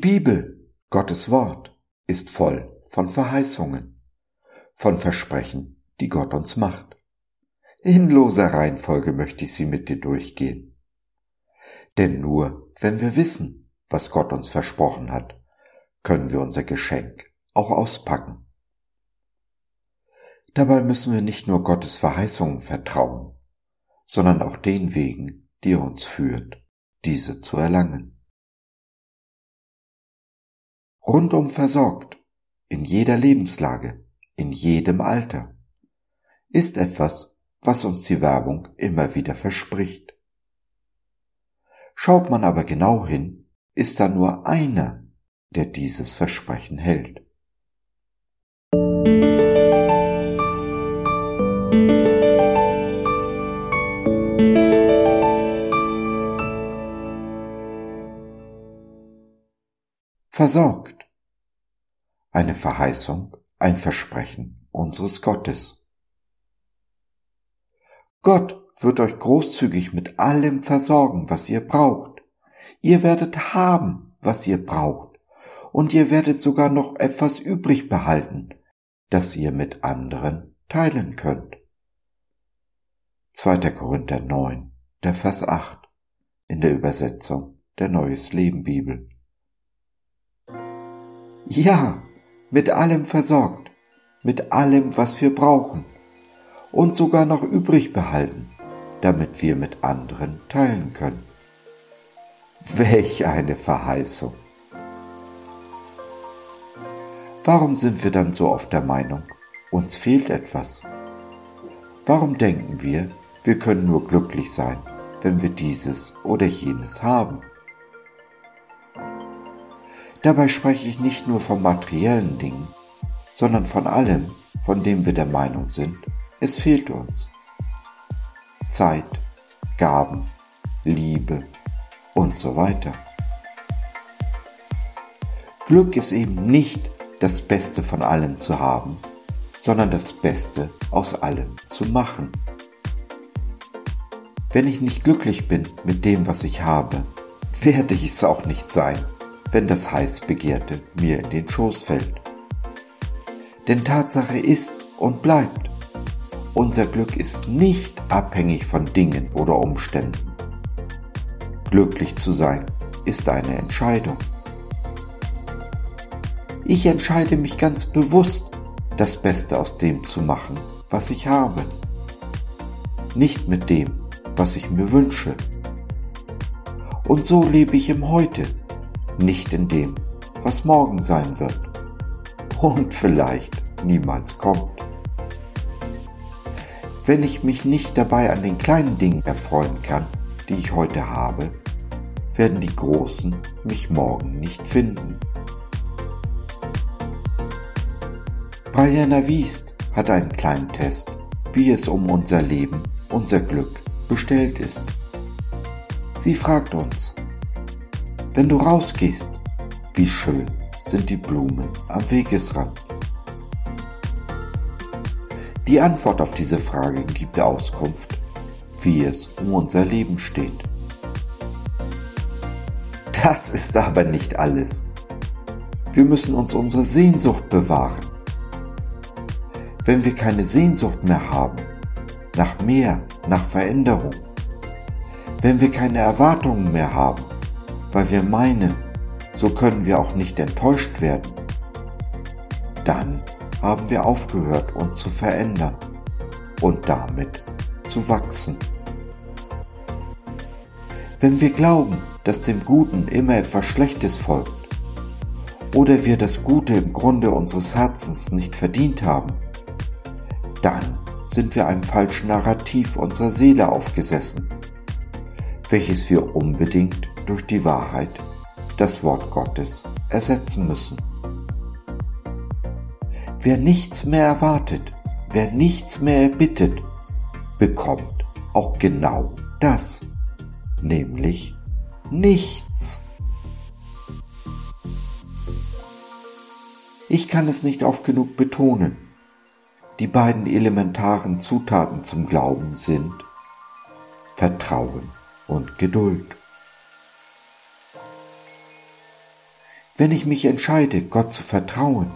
Bibel, Gottes Wort, ist voll von Verheißungen, von Versprechen, die Gott uns macht. In loser Reihenfolge möchte ich sie mit dir durchgehen. Denn nur wenn wir wissen, was Gott uns versprochen hat, können wir unser Geschenk auch auspacken. Dabei müssen wir nicht nur Gottes Verheißungen vertrauen, sondern auch den Wegen, die er uns führt, diese zu erlangen. Rundum versorgt, in jeder Lebenslage, in jedem Alter, ist etwas, was uns die Werbung immer wieder verspricht. Schaut man aber genau hin, ist da nur einer, der dieses Versprechen hält. Versorgt. Eine Verheißung, ein Versprechen unseres Gottes. Gott wird euch großzügig mit allem versorgen, was ihr braucht. Ihr werdet haben, was ihr braucht, und ihr werdet sogar noch etwas übrig behalten, das ihr mit anderen teilen könnt. 2. Korinther 9, der Vers 8 in der Übersetzung der Neues Leben Bibel. Ja, mit allem versorgt, mit allem, was wir brauchen und sogar noch übrig behalten, damit wir mit anderen teilen können. Welch eine Verheißung! Warum sind wir dann so oft der Meinung, uns fehlt etwas? Warum denken wir, wir können nur glücklich sein, wenn wir dieses oder jenes haben? Dabei spreche ich nicht nur von materiellen Dingen, sondern von allem, von dem wir der Meinung sind, es fehlt uns. Zeit, Gaben, Liebe und so weiter. Glück ist eben nicht das Beste von allem zu haben, sondern das Beste aus allem zu machen. Wenn ich nicht glücklich bin mit dem, was ich habe, werde ich es auch nicht sein, wenn das heißbegehrte mir in den Schoß fällt. Denn Tatsache ist und bleibt, unser Glück ist nicht abhängig von Dingen oder Umständen. Glücklich zu sein ist eine Entscheidung. Ich entscheide mich ganz bewusst, das Beste aus dem zu machen, was ich habe. Nicht mit dem, was ich mir wünsche. Und so lebe ich im Heute, nicht in dem, was morgen sein wird und vielleicht niemals kommt. Wenn ich mich nicht dabei an den kleinen Dingen erfreuen kann, die ich heute habe, werden die großen mich morgen nicht finden. Brianna Wiest hat einen kleinen Test, wie es um unser Leben, unser Glück bestellt ist. Sie fragt uns, wenn du rausgehst, wie schön sind die Blumen am Wegesrand? Die Antwort auf diese Frage gibt Auskunft, wie es um unser Leben steht. Das ist aber nicht alles. Wir müssen uns unsere Sehnsucht bewahren wenn wir keine Sehnsucht mehr haben, nach mehr, nach Veränderung, wenn wir keine Erwartungen mehr haben, weil wir meinen, so können wir auch nicht enttäuscht werden, dann haben wir aufgehört, uns zu verändern und damit zu wachsen. Wenn wir glauben, dass dem Guten immer etwas Schlechtes folgt, oder wir das Gute im Grunde unseres Herzens nicht verdient haben, dann sind wir einem falschen Narrativ unserer Seele aufgesessen, welches wir unbedingt durch die Wahrheit, das Wort Gottes, ersetzen müssen. Wer nichts mehr erwartet, wer nichts mehr erbittet, bekommt auch genau das, nämlich nichts. Ich kann es nicht oft genug betonen, die beiden elementaren Zutaten zum Glauben sind Vertrauen und Geduld. Wenn ich mich entscheide, Gott zu vertrauen,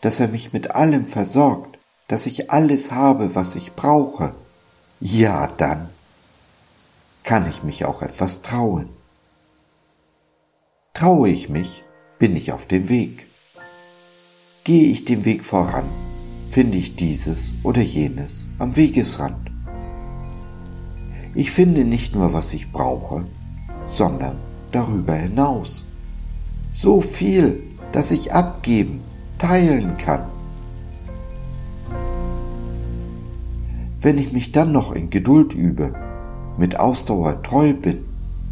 dass er mich mit allem versorgt, dass ich alles habe, was ich brauche, ja dann kann ich mich auch etwas trauen. Traue ich mich, bin ich auf dem Weg. Gehe ich den Weg voran, finde ich dieses oder jenes am Wegesrand. Ich finde nicht nur, was ich brauche, sondern darüber hinaus. So viel, dass ich abgeben, teilen kann. Wenn ich mich dann noch in Geduld übe, mit Ausdauer treu bin,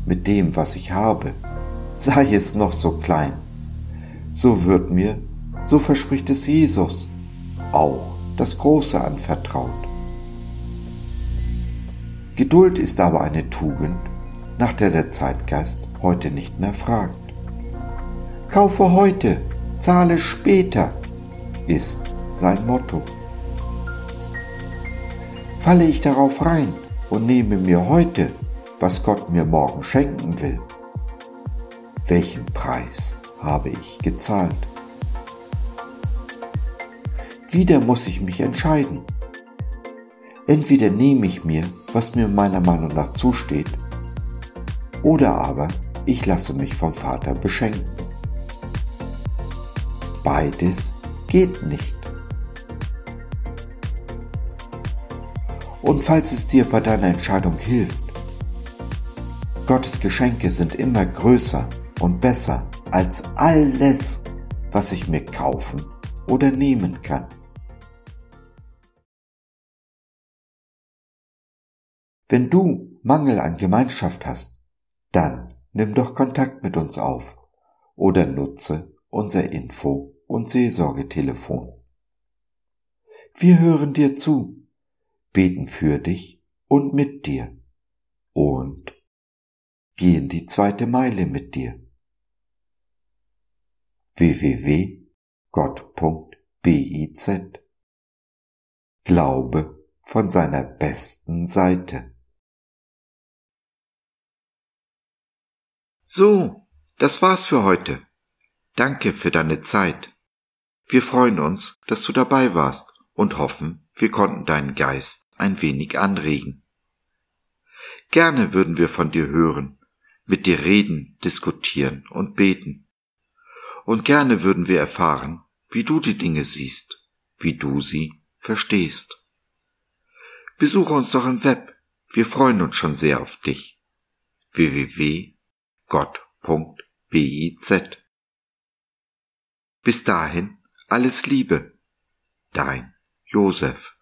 mit dem, was ich habe, sei es noch so klein, so wird mir, so verspricht es Jesus, auch das Große anvertraut. Geduld ist aber eine Tugend, nach der der Zeitgeist heute nicht mehr fragt. Kaufe heute, zahle später, ist sein Motto. Falle ich darauf rein und nehme mir heute, was Gott mir morgen schenken will, welchen Preis habe ich gezahlt? Wieder muss ich mich entscheiden. Entweder nehme ich mir, was mir meiner Meinung nach zusteht, oder aber ich lasse mich vom Vater beschenken. Beides geht nicht. Und falls es dir bei deiner Entscheidung hilft, Gottes Geschenke sind immer größer und besser als alles, was ich mir kaufen oder nehmen kann. Wenn du Mangel an Gemeinschaft hast, dann nimm doch Kontakt mit uns auf oder nutze unser Info- und Seelsorgetelefon. Wir hören dir zu, beten für dich und mit dir und gehen die zweite Meile mit dir. www.gott.biz Glaube von seiner besten Seite. So, das war's für heute. Danke für deine Zeit. Wir freuen uns, dass du dabei warst und hoffen, wir konnten deinen Geist ein wenig anregen. Gerne würden wir von dir hören, mit dir reden, diskutieren und beten. Und gerne würden wir erfahren, wie du die Dinge siehst, wie du sie verstehst. Besuche uns doch im Web, wir freuen uns schon sehr auf dich. www gott.biz. Bis dahin alles Liebe, dein Josef.